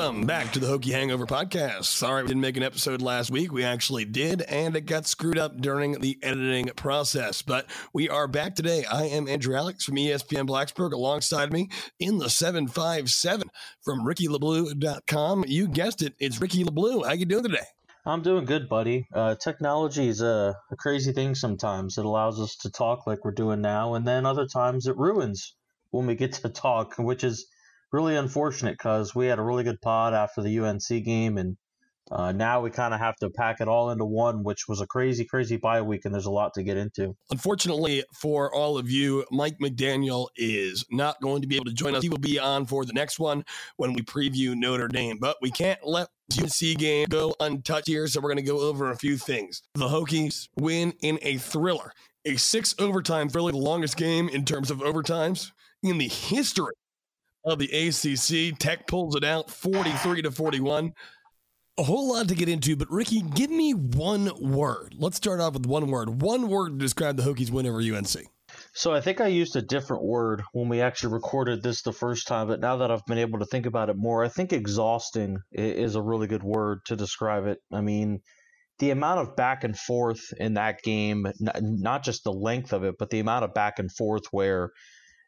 Welcome back to the Hokie Hangover Podcast. Sorry we didn't make an episode last week. We actually did, and it got screwed up during the editing process. But we are back today. I am Andrew Alex from ESPN Blacksburg. Alongside me in the 757 from RickyLeBlue.com. You guessed it, it's Ricky LeBlue. How you doing today? I'm doing good, buddy. Uh, technology is a, a crazy thing sometimes. It allows us to talk like we're doing now, and then other times it ruins when we get to talk, which is really unfortunate because we had a really good pod after the UNC game, and uh, now we kind of have to pack it all into one, which was a crazy, crazy bye week, and there's a lot to get into. Unfortunately for all of you, Mike McDaniel is not going to be able to join us. He will be on for the next one when we preview Notre Dame, but we can't let the UNC game go untouched here, so we're going to go over a few things. The Hokies win in a thriller, a six overtime thriller, the longest game in terms of overtimes in the history of the ACC. Tech pulls it out 43 to 41. A whole lot to get into, but Ricky, give me one word. Let's start off with one word. One word to describe the Hokies win over UNC. So I think I used a different word when we actually recorded this the first time, but now that I've been able to think about it more, I think exhausting is a really good word to describe it. I mean, the amount of back and forth in that game, not just the length of it, but the amount of back and forth where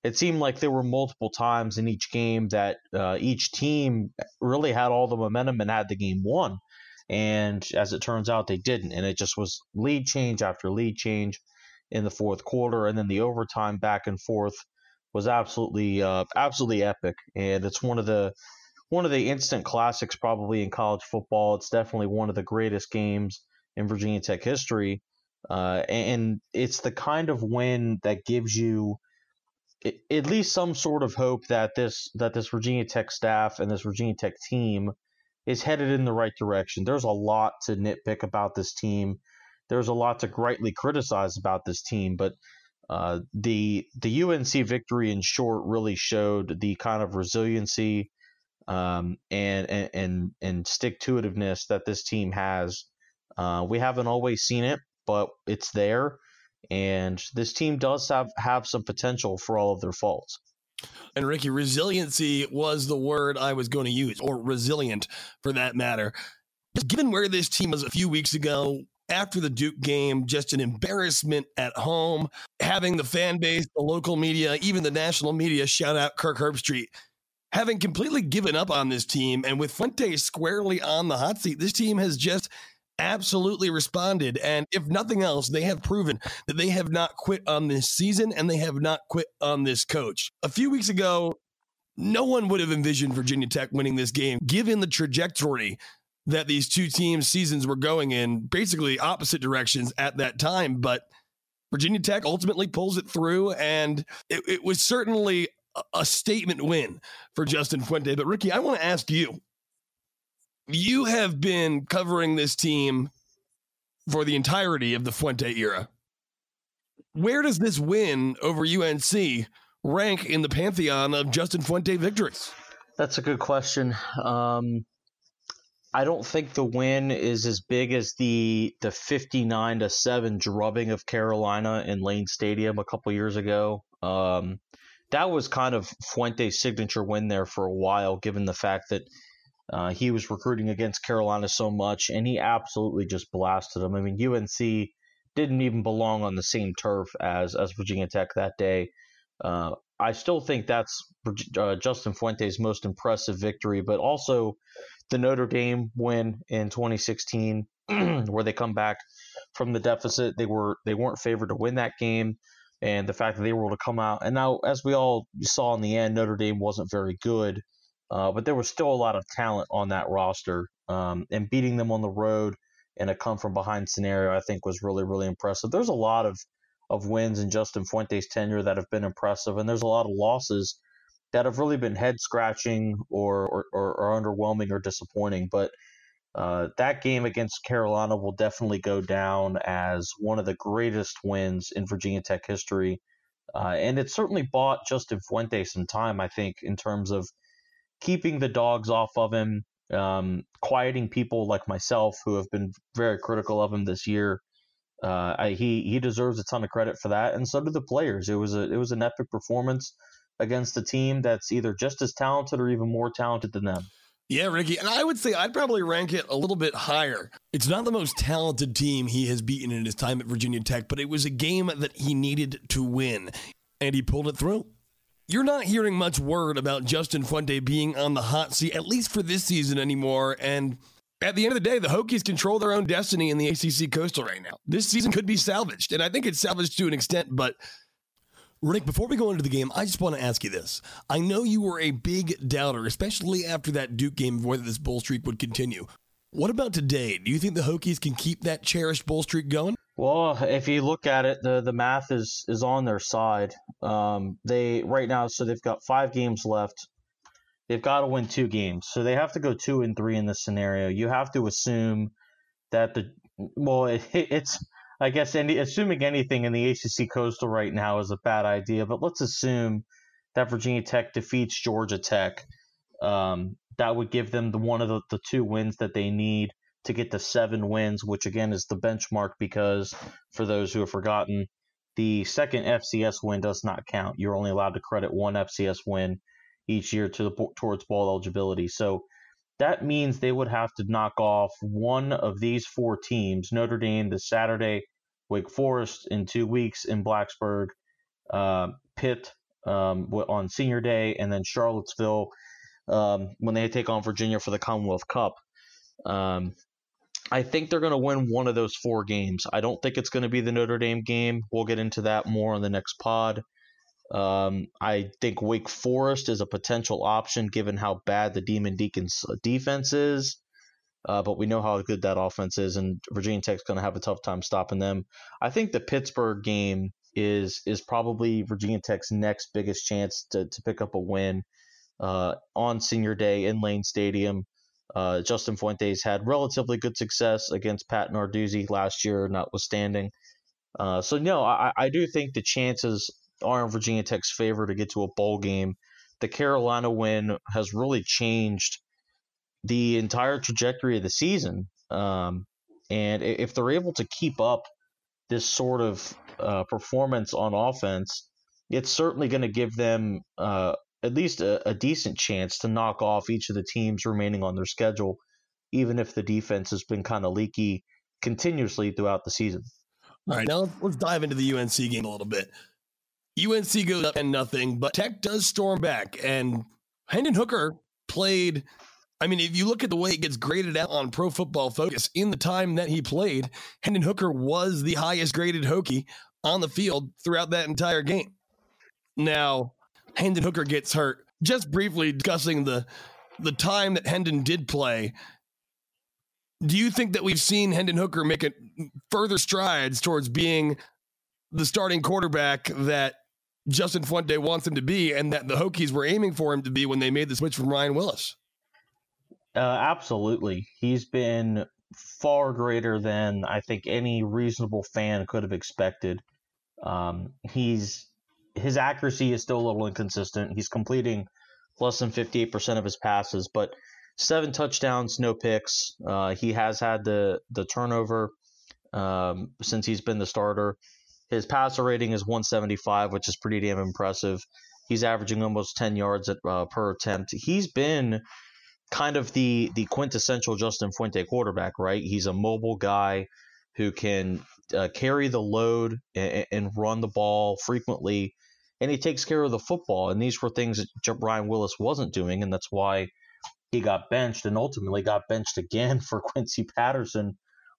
it seemed like there were multiple times in each game that uh, each team really had all the momentum and had the game won. And as it turns out, they didn't. And it just was lead change after lead change in the fourth quarter, and then the overtime back and forth was absolutely uh, absolutely epic. And it's one of the one of the instant classics probably in college football. It's definitely one of the greatest games in Virginia Tech history, uh, and it's the kind of win that gives you at least some sort of hope that this that this Virginia Tech staff and this Virginia Tech team is headed in the right direction. There's a lot to nitpick about this team. There's a lot to greatly criticize about this team, but uh, the the UNC victory in short really showed the kind of resiliency um, and, and and and stick to itiveness that this team has. Uh, we haven't always seen it, but it's there, and this team does have have some potential for all of their faults. And Ricky, resiliency was the word I was going to use, or resilient for that matter. Just given where this team was a few weeks ago after the Duke game, just an embarrassment at home, having the fan base, the local media, even the national media shout out Kirk Herbstreit. Having completely given up on this team and with Fuente squarely on the hot seat, this team has just absolutely responded. And if nothing else, they have proven that they have not quit on this season and they have not quit on this coach. A few weeks ago, no one would have envisioned Virginia Tech winning this game, given the trajectory that these two teams' seasons were going in, basically opposite directions at that time. But Virginia Tech ultimately pulls it through, and it, it was certainly a, statement win for Justin Fuente. But Ricky, I want to ask you you have been covering this team for the entirety of the Fuente era. Where does this win over UNC rank in the pantheon of Justin Fuente victories? That's a good question. Um, I don't think the win is as big as the the 59 to 7 drubbing of Carolina in Lane Stadium a couple years ago. Um, that was kind of Fuente's signature win there for a while, given the fact that uh, he was recruiting against Carolina so much, and he absolutely just blasted them. I mean, UNC didn't even belong on the same turf as as Virginia Tech that day. Uh, I still think that's uh, Justin Fuente's most impressive victory, but also the Notre Dame win in 2016, where they come back from the deficit. They were they weren't favored to win that game, and the fact that they were able to come out and now, as we all saw in the end, Notre Dame wasn't very good, uh, but there was still a lot of talent on that roster, um, and beating them on the road in a come from behind scenario, I think was really really impressive. There's a lot of of wins in Justin Fuente's tenure that have been impressive, and there's a lot of losses that have really been head scratching or, or, or, or underwhelming or disappointing, but uh, that game against Carolina will definitely go down as one of the greatest wins in Virginia Tech history. Uh, and it certainly bought Justin Fuente some time, I think, in terms of keeping the dogs off of him, um, quieting people like myself who have been very critical of him this year. Uh, I, he he deserves a ton of credit for that, and so do the players. It was a it was an epic performance against a team that's either just as talented or even more talented than them. Yeah, Ricky. And I would say I'd probably rank it a little bit higher. It's not the most talented team he has beaten in his time at Virginia Tech, but it was a game that he needed to win, and he pulled it through. You're not hearing much word about Justin Fuente being on the hot seat, at least for this season anymore. And at the end of the day, the Hokies control their own destiny in the ACC Coastal right now. This season could be salvaged, and I think it's salvaged to an extent, but Rick, before we go into the game, I just want to ask you this. I know you were a big doubter, especially after that Duke game of whether this bull streak would continue. What about today? Do you think the Hokies can keep that cherished bull streak going? Well, if you look at it, the the math is is on their side. Um, they right now, so they've got five games left. They've got to win two games, so they have to go two and three in this scenario. You have to assume that the well, it, it's I guess any, assuming anything in the ACC Coastal right now is a bad idea, but let's assume that Virginia Tech defeats Georgia Tech. Um, that would give them the one of the, the two wins that they need to get to seven wins, which again is the benchmark because for those who have forgotten, the second FCS win does not count. You're only allowed to credit one FCS win each year to the towards bowl eligibility. So that means they would have to knock off one of these four teams: Notre Dame, this Saturday Wake Forest in two weeks in Blacksburg, uh, Pitt um, on Senior Day, and then Charlottesville um, when they take on Virginia for the Commonwealth Cup. Um, I think they're going to win one of those four games. I don't think it's going to be the Notre Dame game. We'll get into that more on the next pod. Um, I think Wake Forest is a potential option given how bad the Demon Deacons defense is. Uh, but we know how good that offense is, and Virginia Tech's going to have a tough time stopping them. I think the Pittsburgh game is is probably Virginia Tech's next biggest chance to, to pick up a win uh, on Senior Day in Lane Stadium. Uh, Justin Fuentes had relatively good success against Pat Narduzzi last year, notwithstanding. Uh, so no, I, I do think the chances are in Virginia Tech's favor to get to a bowl game. The Carolina win has really changed the entire trajectory of the season. Um, and if they're able to keep up this sort of uh, performance on offense, it's certainly going to give them uh, at least a, a, decent chance to knock off each of the teams remaining on their schedule, even if the defense has been kind of leaky continuously throughout the season. All right, now let's dive into the UNC game a little bit. UNC goes up and nothing, but Tech does storm back, and Hendon Hooker played I mean, if you look at the way it gets graded out on Pro Football Focus, in the time that he played, Hendon Hooker was the highest graded Hokie on the field throughout that entire game. Now, Hendon Hooker gets hurt. Just briefly discussing the the time that Hendon did play. Do you think that we've seen Hendon Hooker make it further strides towards being the starting quarterback that Justin Fuente wants him to be, and that the Hokies were aiming for him to be when they made the switch from Ryan Willis? Uh, absolutely. He's been far greater than I think any reasonable fan could have expected. Um, he's his accuracy is still a little inconsistent. He's completing less than 58% of his passes, but seven touchdowns, no picks. Uh, he has had the the turnover um, since he's been the starter. His passer rating is 175, which is pretty damn impressive. He's averaging almost 10 yards at, uh, per attempt. He's been kind of the the quintessential Justin Fuente quarterback, right? He's a mobile guy who can uh, carry the load and, and, run the ball frequently, and he takes care of the football. And these were things that Ryan Willis wasn't doing, and that's why he got benched and ultimately got benched again for Quincy Patterson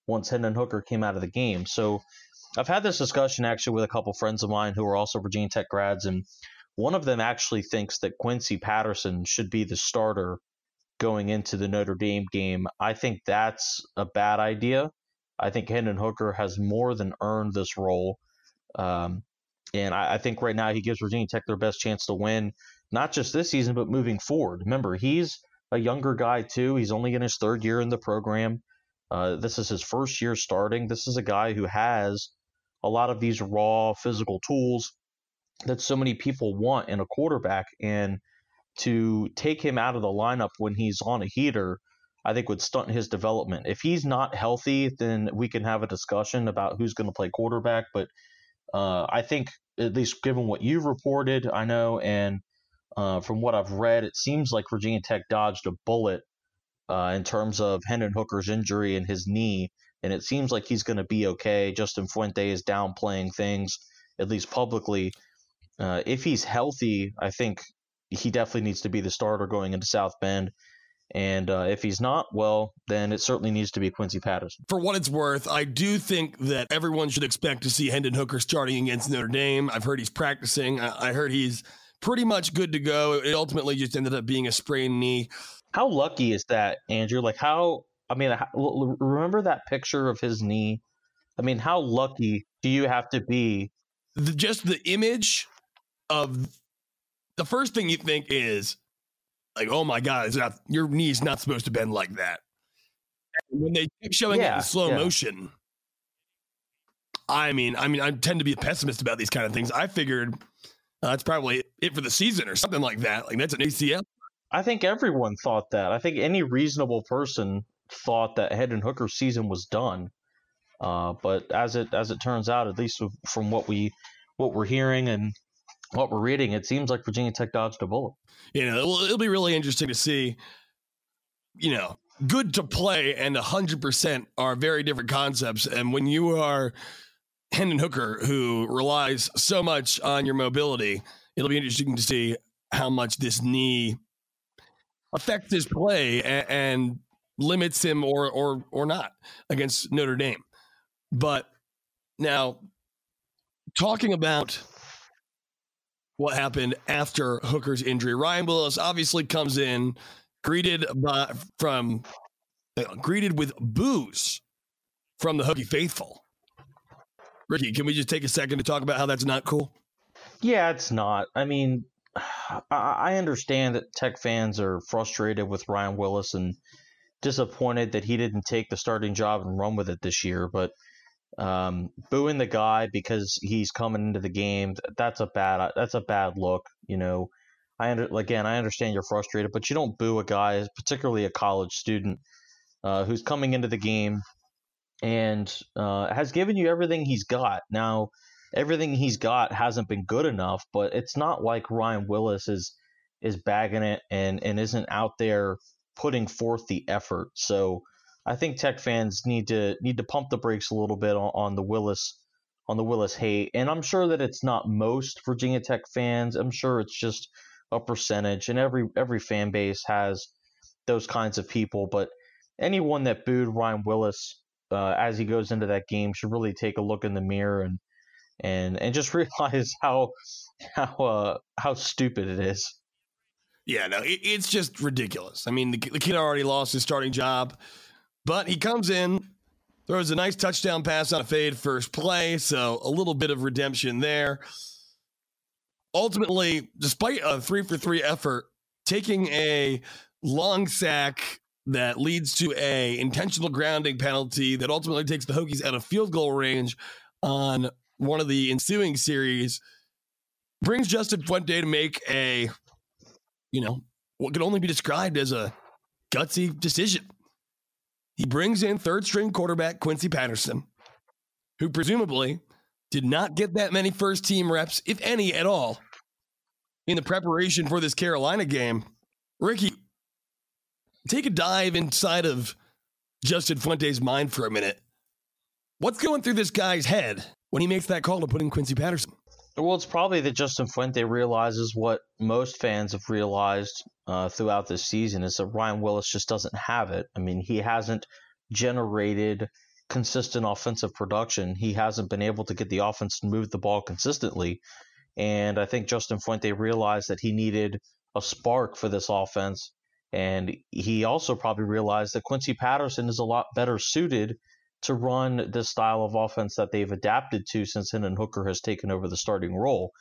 once Hendon Hooker came out of the game. So I've had this discussion actually with a couple friends of mine who are also Virginia Tech grads, and one of them actually thinks that Quincy Patterson should be the starter going into the Notre Dame game. I think that's a bad idea. I think Hendon Hooker has more than earned this role. Um, and I, I, think right now he gives Virginia Tech their best chance to win, not just this season, but moving forward. Remember, he's a younger guy, too. He's only in his third year in the program. Uh, this is his first year starting. This is a guy who has a lot of these raw physical tools that so many people want in a quarterback. And to take him out of the lineup when he's on a heater, I think would stunt his development. If he's not healthy, then we can have a discussion about who's going to play quarterback. But uh, I think, at least given what you've reported, I know, and uh, from what I've read, it seems like Virginia Tech dodged a bullet uh, in terms of Hendon Hooker's injury and his knee, and it seems like he's going to be okay. Justin Fuente is downplaying things, at least publicly. Uh, if he's healthy, I think he definitely needs to be the starter going into South Bend. And uh, if he's not, well, then it certainly needs to be Quincy Patterson. For what it's worth, I do think that everyone should expect to see Hendon Hooker starting against Notre Dame. I've heard he's practicing. I heard he's pretty much good to go. It ultimately just ended up being a sprained knee. How lucky is that, Andrew? Like, how, I mean, remember that picture of his knee? I mean, how lucky do you have to be? The, just the image of the first thing you think is like, oh my god, it's not your knee's not supposed to bend like that. And when they keep showing yeah, it in slow yeah. motion, I mean, I mean, I tend to be a pessimist about these kind of things. I figured uh, that's probably it for the season or something like that. Like that's an ACL. I think everyone thought that. I think any reasonable person thought that Hendon Hooker's season was done. Uh, but as it as it turns out, at least from what we what we're hearing and what we're reading, it seems like Virginia Tech dodged a bullet. You know, it'll, it'll be really interesting to see. You know, good to play and 100% are very different concepts. And when you are Hendon Hooker, who relies so much on your mobility, it'll be interesting to see how much this knee affects his play and, and limits him or or or not against Notre Dame. But now talking about what happened after Hooker's injury. Ryan Willis obviously comes in greeted by from uh, greeted with boos from the Hokie faithful. Ricky, can we just take a second to talk about how that's not cool? Yeah, it's not. I mean, I understand that Tech fans are frustrated with Ryan Willis and disappointed that he didn't take the starting job and run with it this year, but um, booing the guy because he's coming into the game that's a bad that's a bad look you know? I under, again i understand you're frustrated but you don't boo a guy particularly a college student uh, who's coming into the game and uh, has given you everything he's got. Now everything he's got hasn't been good enough but it's not like ryan willis is is bagging it and and isn't out there putting forth the effort. So I think Tech fans need to need to pump the brakes a little bit on, on the Willis on the Willis hate, and I'm sure that it's not most Virginia Tech fans. I'm sure it's just a percentage, and every every fan base has those kinds of people. But anyone that booed Ryan Willis uh, as he goes into that game should really take a look in the mirror and and and just realize how how uh, how stupid it is. Yeah, no, it, it's just ridiculous. I mean, the, the kid already lost his starting job. But he comes in, throws a nice touchdown pass on a fade first play, so a little bit of redemption there. Ultimately, despite a three for three effort, taking a long sack that leads to a intentional grounding penalty that ultimately takes the Hokies out of field goal range on one of the ensuing series brings Justin Fuente to make a, you know, what could only be described as a gutsy decision. He brings in third string quarterback Quincy Patterson, who presumably did not get that many first team reps, if any at all, in the preparation for this Carolina game. Ricky, take a dive inside of Justin Fuente's mind for a minute. What's going through this guy's head when he makes that call to put in Quincy Patterson? Well, it's probably that Justin Fuente realizes what most fans have realized uh, throughout this season is that Ryan Willis just doesn't have it. I mean, he hasn't generated consistent offensive production. He hasn't been able to get the offense to move the ball consistently. And I think Justin Fuente realized that he needed a spark for this offense. And he also probably realized that Quincy Patterson is a lot better suited to run this style of offense that they've adapted to since Hendon Hooker has taken over the starting role.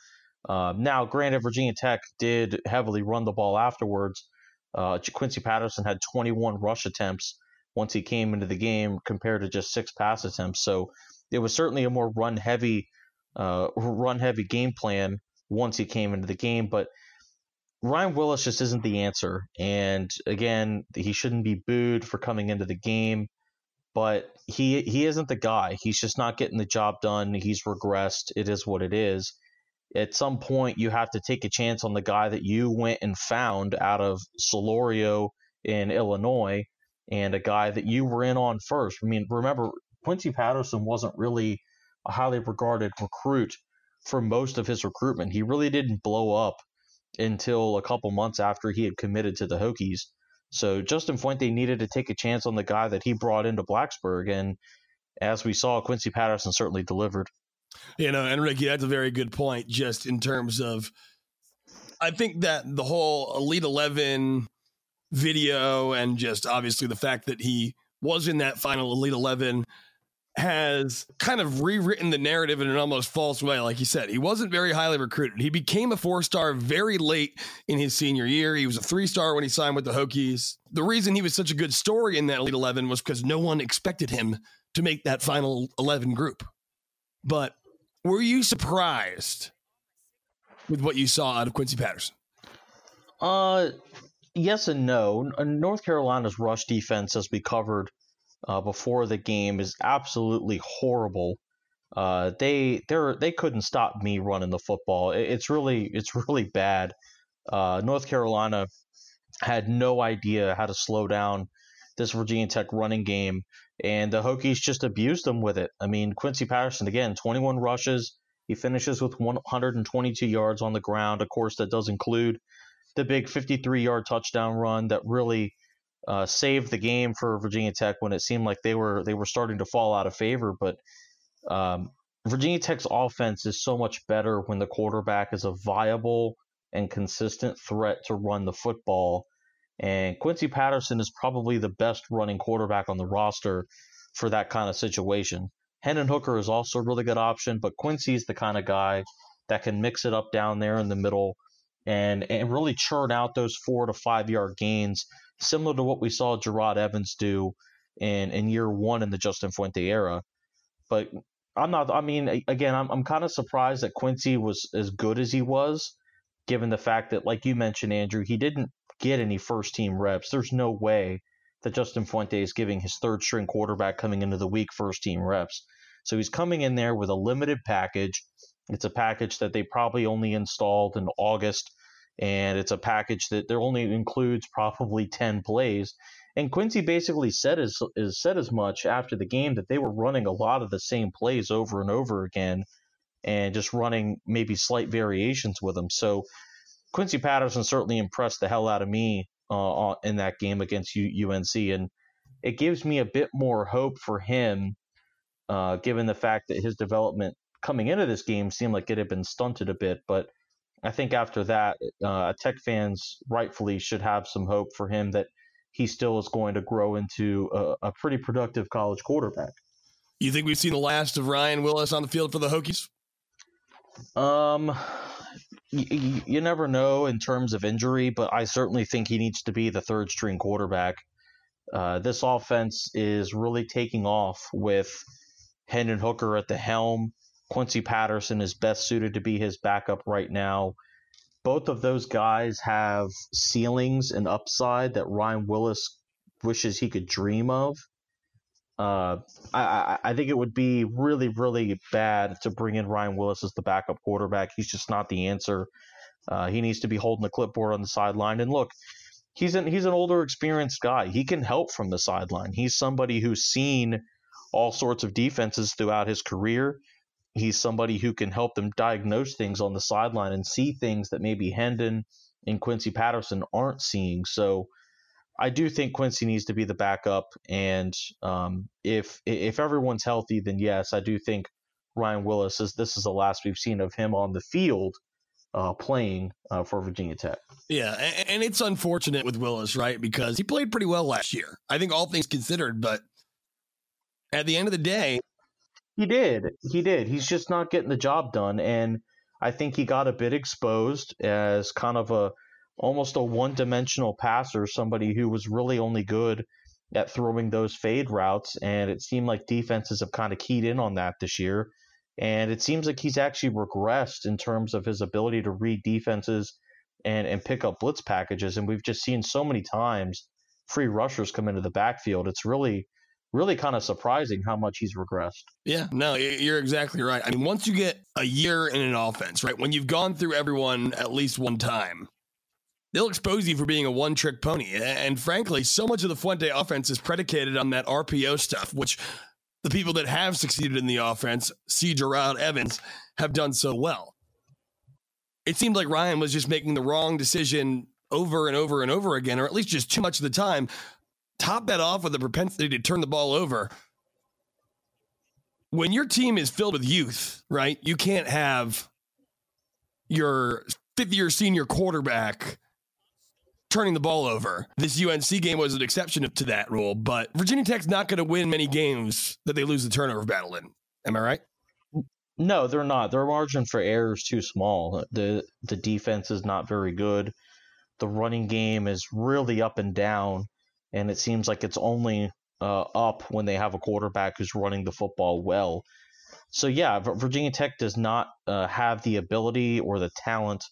Uh, now, granted, Virginia Tech did heavily run the ball afterwards. Uh, Quincy Patterson had 21 rush attempts once he came into the game compared to just six pass attempts. So it was certainly a more run heavy, uh, run heavy game plan once he came into the game. But Ryan Willis just isn't the answer. And again, he shouldn't be booed for coming into the game but he he isn't the guy. He's just not getting the job done. He's regressed. It is what it is. At some point, you have to take a chance on the guy that you went and found out of Solorio in Illinois, and a guy that you were in on first. I mean, remember Quincy Patterson wasn't really a highly regarded recruit for most of his recruitment. He really didn't blow up until a couple months after he had committed to the Hokies. So Justin Fuente needed to take a chance on the guy that he brought into Blacksburg, and as we saw, Quincy Patterson certainly delivered. You know, and Ricky, that's a very good point. Just in terms of, I think that the whole Elite Eleven video, and just obviously the fact that he was in that final Elite Eleven has kind of rewritten the narrative in an almost false way. Like you said, he wasn't very highly recruited. He became a four star very late in his senior year. He was a three star when he signed with the Hokies. The reason he was such a good story in that Elite 11 was because no one expected him to make that final 11 group. But were you surprised with what you saw out of Quincy Patterson? Uh, yes and no. North Carolina's rush defense, as we covered uh, before the game is absolutely horrible. Uh, they they they couldn't stop me running the football. It, it's really it's really bad. Uh, North Carolina had no idea how to slow down this Virginia Tech running game, and the Hokies just abused them with it. I mean, Quincy Patterson again, 21 rushes. He finishes with 122 yards on the ground. Of course, that does include the big 53 yard touchdown run that really uh, saved the game for Virginia Tech when it seemed like they were they were starting to fall out of favor. But um, Virginia Tech's offense is so much better when the quarterback is a viable and consistent threat to run the football. And Quincy Patterson is probably the best running quarterback on the roster for that kind of situation. Hendon Hooker is also a really good option, but Quincy's the kind of guy that can mix it up down there in the middle and and really churn out those four to five yard gains similar to what we saw Jerod Evans do in in year one in the Justin Fuente era. But I'm not. I mean, again, I'm I'm kind of surprised that Quincy was as good as he was, given the fact that, like you mentioned, Andrew, he didn't get any first team reps. There's no way that Justin Fuente is giving his third string quarterback coming into the week first team reps. So he's coming in there with a limited package. It's a package that they probably only installed in August and it's a package that there only includes probably 10 plays. And Quincy basically said as, as said as much after the game that they were running a lot of the same plays over and over again and just running maybe slight variations with them. So Quincy Patterson certainly impressed the hell out of me uh, in that game against UNC, and it gives me a bit more hope for him, uh, given the fact that his development coming into this game seemed like it had been stunted a bit. But I think after that, uh, Tech fans rightfully should have some hope for him that he still is going to grow into a, a pretty productive college quarterback. You think we've seen the last of Ryan Willis on the field for the Hokies? Um, y- you never know in terms of injury, but I certainly think he needs to be the third string quarterback. Uh, this offense is really taking off with Hendon Hooker at the helm. Quincy Patterson is best suited to be his backup right now. Both of those guys have ceilings and upside that Ryan Willis wishes he could dream of. Uh, I, I think it would be really, really bad to bring in Ryan Willis as the backup quarterback. He's just not the answer. Uh, he needs to be holding the clipboard on the sideline. And look, he's an he's an older, experienced guy. He can help from the sideline. He's somebody who's seen all sorts of defenses throughout his career he's somebody who can help them diagnose things on the sideline and see things that maybe Hendon and Quincy Patterson aren't seeing. So I do think Quincy needs to be the backup, and um, if if everyone's healthy, then yes, I do think Ryan Willis is. This is the last we've seen of him on the field uh, playing uh, for Virginia Tech. Yeah, and, and it's unfortunate with Willis, right? Because he played pretty well last year. I think all things considered, but at the end of the day, he did. He did. He's just not getting the job done, and I think he got a bit exposed as kind of a almost a one-dimensional passer, somebody who was really only good at throwing those fade routes, and it seemed like defenses have kind of keyed in on that this year. And it seems like he's actually regressed in terms of his ability to read defenses and, and pick up blitz packages. And we've just seen so many times free rushers come into the backfield. It's really, really kind of surprising how much he's regressed. Yeah, no, you're exactly right. I mean, once you get a year in an offense, right, when you've gone through everyone at least one time, they'll expose you for being a one trick pony. And frankly, so much of the Fuente offense is predicated on that RPO stuff, which the people that have succeeded in the offense, see Jerod Evans, have done so well. It seemed like Ryan was just making the wrong decision over and over and over again, or at least just too much of the time. Top that off with a propensity to turn the ball over. When your team is filled with youth, right, you can't have your fifth year senior quarterback turning the ball over. This UNC game was an exception to that rule, but Virginia Tech's not going to win many games that they lose the turnover battle in. Am I right? No, they're not. Their margin for error is too small. The the defense is not very good. The running game is really up and down, and it seems like it's only uh, up when they have a quarterback who's running the football well. So yeah, Virginia Tech does not uh, have the ability or the talent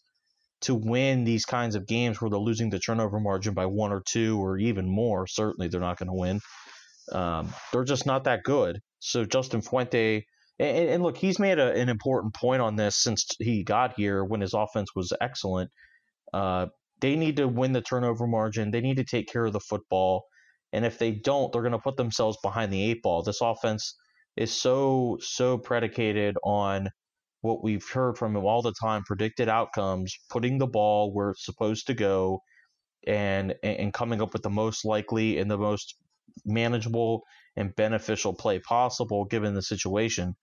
to win these kinds of games where they're losing the turnover margin by one or two or even more. Certainly, they're not going to win. Um, they're just not that good. So Justin Fuente, and, and look, he's made a, an important point on this since he got here when his offense was excellent. Uh, they need to win the turnover margin. They need to take care of the football. And if they don't, they're going to put themselves behind the eight ball. This offense is so so predicated on what we've heard from him all the time predicted outcomes putting the ball where it's supposed to go and and coming up with the most likely and the most manageable and beneficial play possible given the situation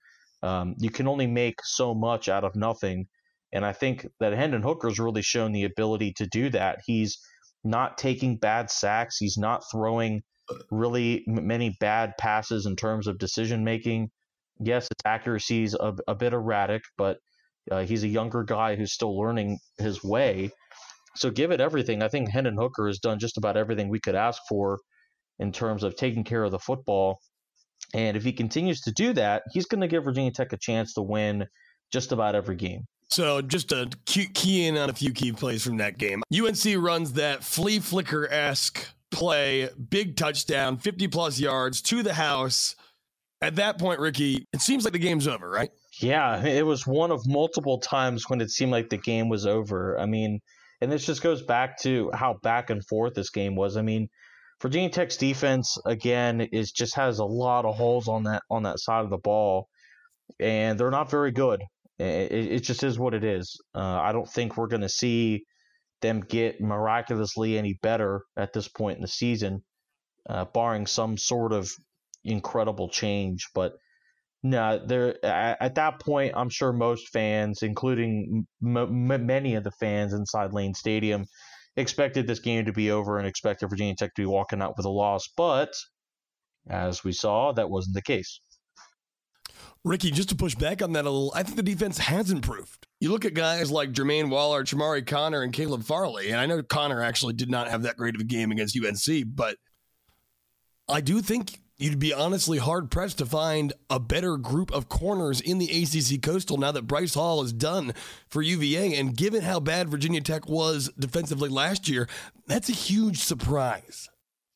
um, you can only make so much out of nothing and i think that hendon hooker's really shown the ability to do that he's not taking bad sacks he's not throwing really many bad passes in terms of decision making yes, his accuracy is a, a bit erratic, but uh, he's a younger guy who's still learning his way. So give it everything. I think Hendon Hooker has done just about everything we could ask for in terms of taking care of the football. And if he continues to do that, he's going to give Virginia Tech a chance to win just about every game. So just to key in on a few key plays from that game. UNC runs that flea flicker esque play, big touchdown, 50 plus yards to the house at that point, Ricky, it seems like the game's over, right? Yeah, it was one of multiple times when it seemed like the game was over. I mean, and this just goes back to how back and forth this game was. I mean, Virginia Tech's defense again is just has a lot of holes on that on that side of the ball, and they're not very good. It, it just is what it is. Uh, I don't think we're going to see them get miraculously any better at this point in the season, uh, barring some sort of incredible change. But no, there at that point, I'm sure most fans, including m- m- many of the fans inside Lane Stadium, expected this game to be over and expected Virginia Tech to be walking out with a loss. But as we saw, that wasn't the case. Ricky, just to push back on that a little, I think the defense has improved. You look at guys like Jermaine Waller, Chamarri Connor, and Caleb Farley, and I know Connor actually did not have that great of a game against UNC, but I do think you'd be honestly hard pressed to find a better group of corners in the ACC Coastal now that Bryce Hall is done for UVA. And given how bad Virginia Tech was defensively last year, that's a huge surprise.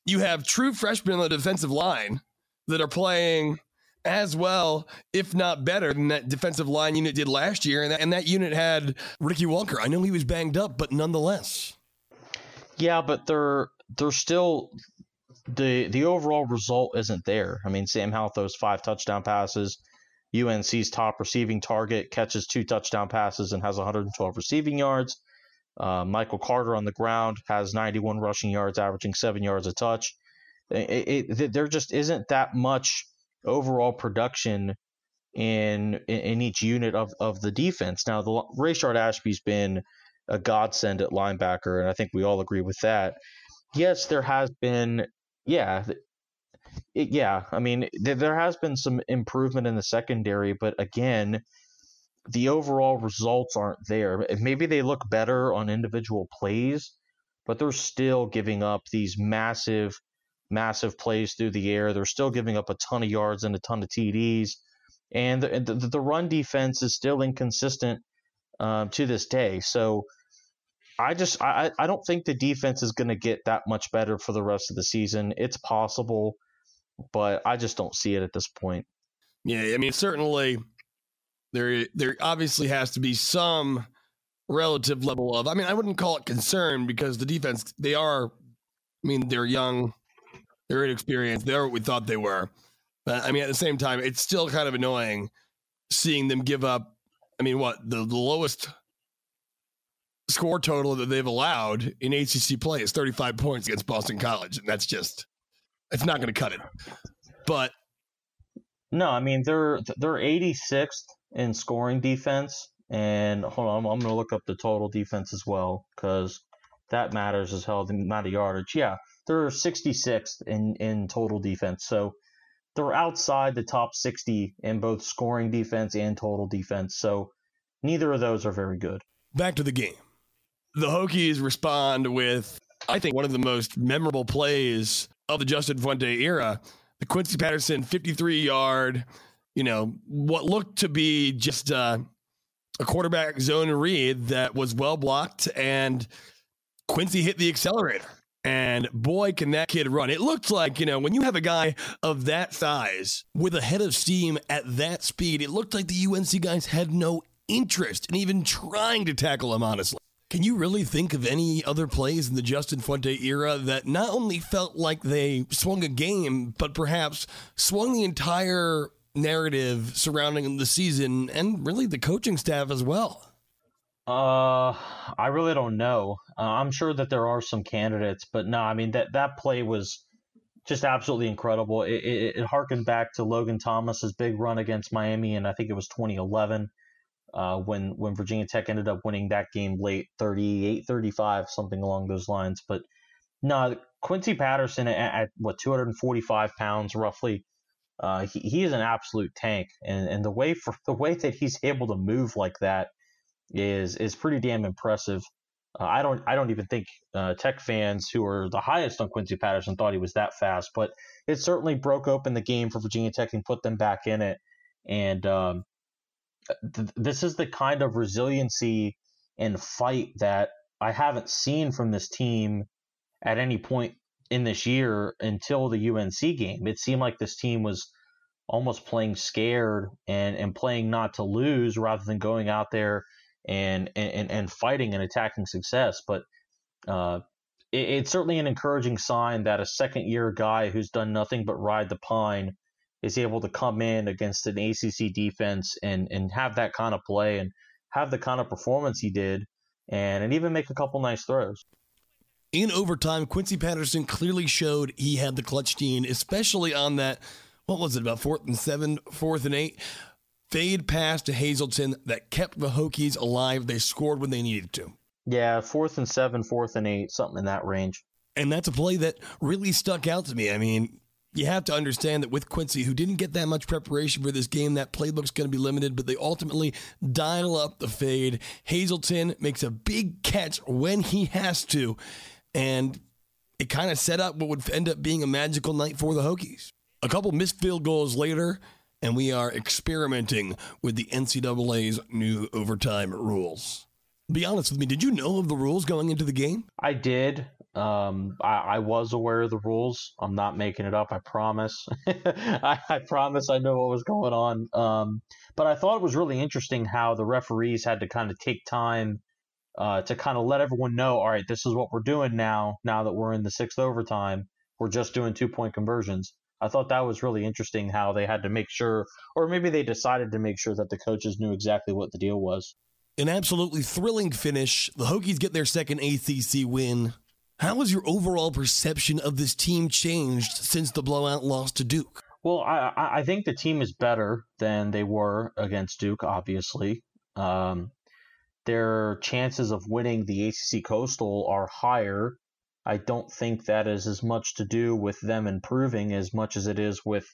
You have true freshmen on the defensive line that are playing as well, if not better, than that defensive line unit did last year. And that, and that unit had Ricky Walker. I know he was banged up, but nonetheless. Yeah, but they're they're still the the overall result isn't there. I mean, Sam Howell throws five touchdown passes. UNC's top receiving target catches two touchdown passes and has 112 receiving yards. Uh, Michael Carter on the ground has 91 rushing yards, averaging seven yards a touch. It, it, there just isn't that much overall production in in each unit of, of the defense. Now, the Rayshard Ashby's been a godsend at linebacker, and I think we all agree with that. Yes, there has been, yeah, it, yeah. I mean, th- there has been some improvement in the secondary, but again, the overall results aren't there. Maybe they look better on individual plays, but they're still giving up these massive, massive plays through the air. They're still giving up a ton of yards and a ton of TDs and the, the, the run defense is still inconsistent um, to this day. So I just I, I don't think the defense is going to get that much better for the rest of the season. It's possible, but I just don't see it at this point. Yeah, I mean certainly there there obviously has to be some relative level of I mean I wouldn't call it concern because the defense they are I mean they're young, they're inexperienced, they're what we thought they were. But I mean, at the same time, it's still kind of annoying seeing them give up. I mean, what the, the lowest score total that they've allowed in ACC play is 35 points against Boston College, and that's just it's not going to cut it. But no, I mean they're they're 86th in scoring defense, and hold on, I'm, going to look up the total defense as well because that matters as hell. The amount of yardage, yeah, they're 66th in in total defense. So they're outside the top 60 in both scoring defense and total defense. So neither of those are very good. Back to the game. The Hokies respond with, I think, one of the most memorable plays of the Justin Fuente era. The Quincy Patterson 53 yard, you know, what looked to be just uh, a quarterback zone read that was well blocked, and Quincy hit the accelerator. And boy, can that kid run. It looked like, you know, when you have a guy of that size with a head of steam at that speed, it looked like the UNC guys had no interest in even trying to tackle him, honestly. Can you really think of any other plays in the Justin Fuente era that not only felt like they swung a game, but perhaps swung the entire narrative surrounding the season and really the coaching staff as well? Uh, I really don't know. Uh, I'm sure that there are some candidates, but no, I mean that that play was just absolutely incredible. It, it, it harkened back to Logan Thomas's big run against Miami, and I think it was 2011 uh, when when Virginia Tech ended up winning that game late, 38-35, something along those lines. But no, Quincy Patterson at, at what 245 pounds roughly. Uh, he, he is an absolute tank, and, and the way for the way that he's able to move like that is is pretty damn impressive. Uh, I don't I don't even think uh, Tech fans who are the highest on Quincy Patterson thought he was that fast, but it certainly broke open the game for Virginia Tech and put them back in it. And um, th- this is the kind of resiliency and fight that I haven't seen from this team at any point in this year until the UNC game. It seemed like this team was almost playing scared and and playing not to lose rather than going out there and and and fighting and attacking success. But uh, it, it's certainly an encouraging sign that a second year guy who's done nothing but ride the pine is able to come in against an ACC defense and and have that kind of play and have the kind of performance he did and and even make a couple nice throws. In overtime, Quincy Patterson clearly showed he had the clutch gene, especially on that. What was it about fourth and seven, fourth and eight? Fade pass to Hazelton that kept the Hokies alive. They scored when they needed to. Yeah, fourth and seven, fourth and eight, something in that range. And that's a play that really stuck out to me. I mean, you have to understand that with Quincy, who didn't get that much preparation for this game, that playbook's going to be limited, but they ultimately dial up the fade. Hazelton makes a big catch when he has to, and it kind of set up what would end up being a magical night for the Hokies. A couple missed field goals later, and we are experimenting with the NCAA's new overtime rules. Be honest with me, did you know of the rules going into the game? I did. Um, I, I, was aware of the rules. I'm not making it up. I promise. I, I, promise I know what was going on. Um, but I thought it was really interesting how the referees had to kind of take time uh, to kind of let everyone know. All right, this is what we're doing now. Now that we're in the sixth overtime, we're just doing two point conversions. I thought that was really interesting how they had to make sure, or maybe they decided to make sure that the coaches knew exactly what the deal was. An absolutely thrilling finish. The Hokies get their second ACC win. How has your overall perception of this team changed since the blowout loss to Duke? Well, I, I think the team is better than they were against Duke, obviously. Um, their chances of winning the ACC Coastal are higher. I don't think that is as much to do with them improving as much as it is with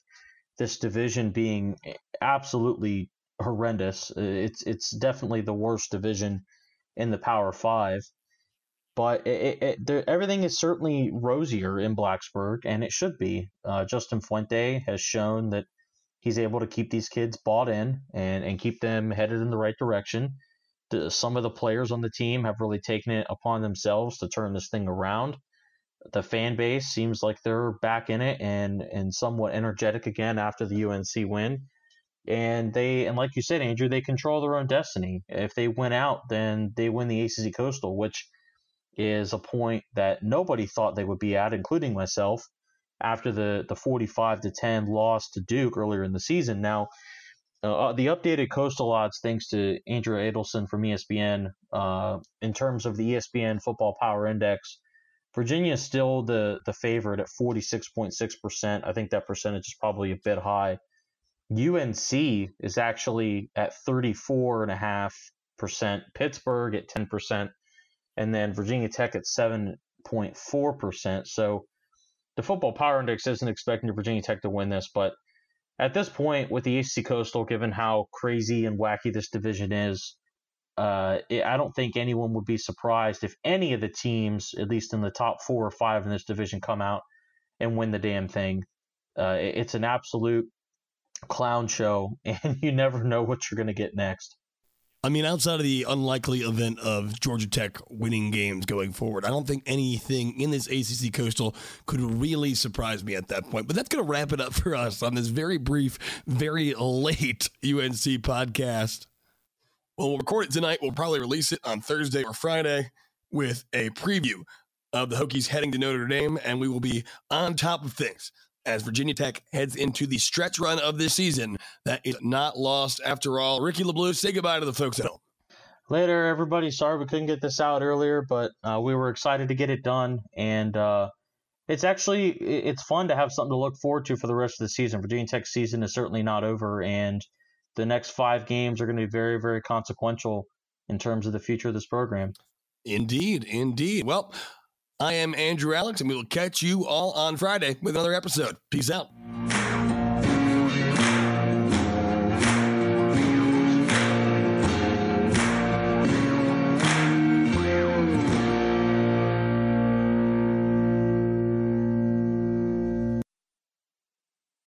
this division being absolutely horrendous. It's it's definitely the worst division in the Power Five, but it, it, it, everything is certainly rosier in Blacksburg, and it should be. Uh, Justin Fuente has shown that he's able to keep these kids bought in and, and keep them headed in the right direction. The, some of the players on the team have really taken it upon themselves to turn this thing around. The fan base seems like they're back in it and and somewhat energetic again after the UNC win. And they and like you said andrew they control their own destiny. If they win out then they win the acc coastal which is a point that nobody thought they would be at including myself after the the 45 to 10 loss to duke earlier in the season. Now uh, uh the updated coastal odds thanks to Andrea Adelson from espn uh, in terms of the espn football power index virginia is still the the favorite at 46.6% i think that percentage is probably a bit high UNC is actually at 34.5%, Pittsburgh at 10%, and then Virginia Tech at 7.4%. So the football power index isn't expecting Virginia Tech to win this, but at this point, with the ACC Coastal, given how crazy and wacky this division is, uh, it, I don't think anyone would be surprised if any of the teams, at least in the top four or five in this division, come out and win the damn thing. Uh, it, it's an absolute clown show, and you never know what you're going to get next. I mean, outside of the unlikely event of Georgia Tech winning games going forward, I don't think anything in this ACC Coastal could really surprise me at that point. But that's going to wrap it up for us on this very brief, very late UNC podcast. Well, we'll record it tonight. We'll probably release it on Thursday or Friday with a preview of the Hokies heading to Notre Dame, and we will be on top of things as Virginia Tech heads into the stretch run of this season that is not lost after all. Ricky LeBlue, say goodbye to the folks at home. Later, everybody. Sorry we couldn't get this out earlier, but uh, we were excited to get it done, and uh, it's actually it's fun to have something to look forward to for the rest of the season. Virginia Tech season is certainly not over, and the next five games are going to be very, very consequential in terms of the future of this program. Indeed, indeed. Well, I am Andrew Alex, and we will catch you all on Friday with another episode. Peace out.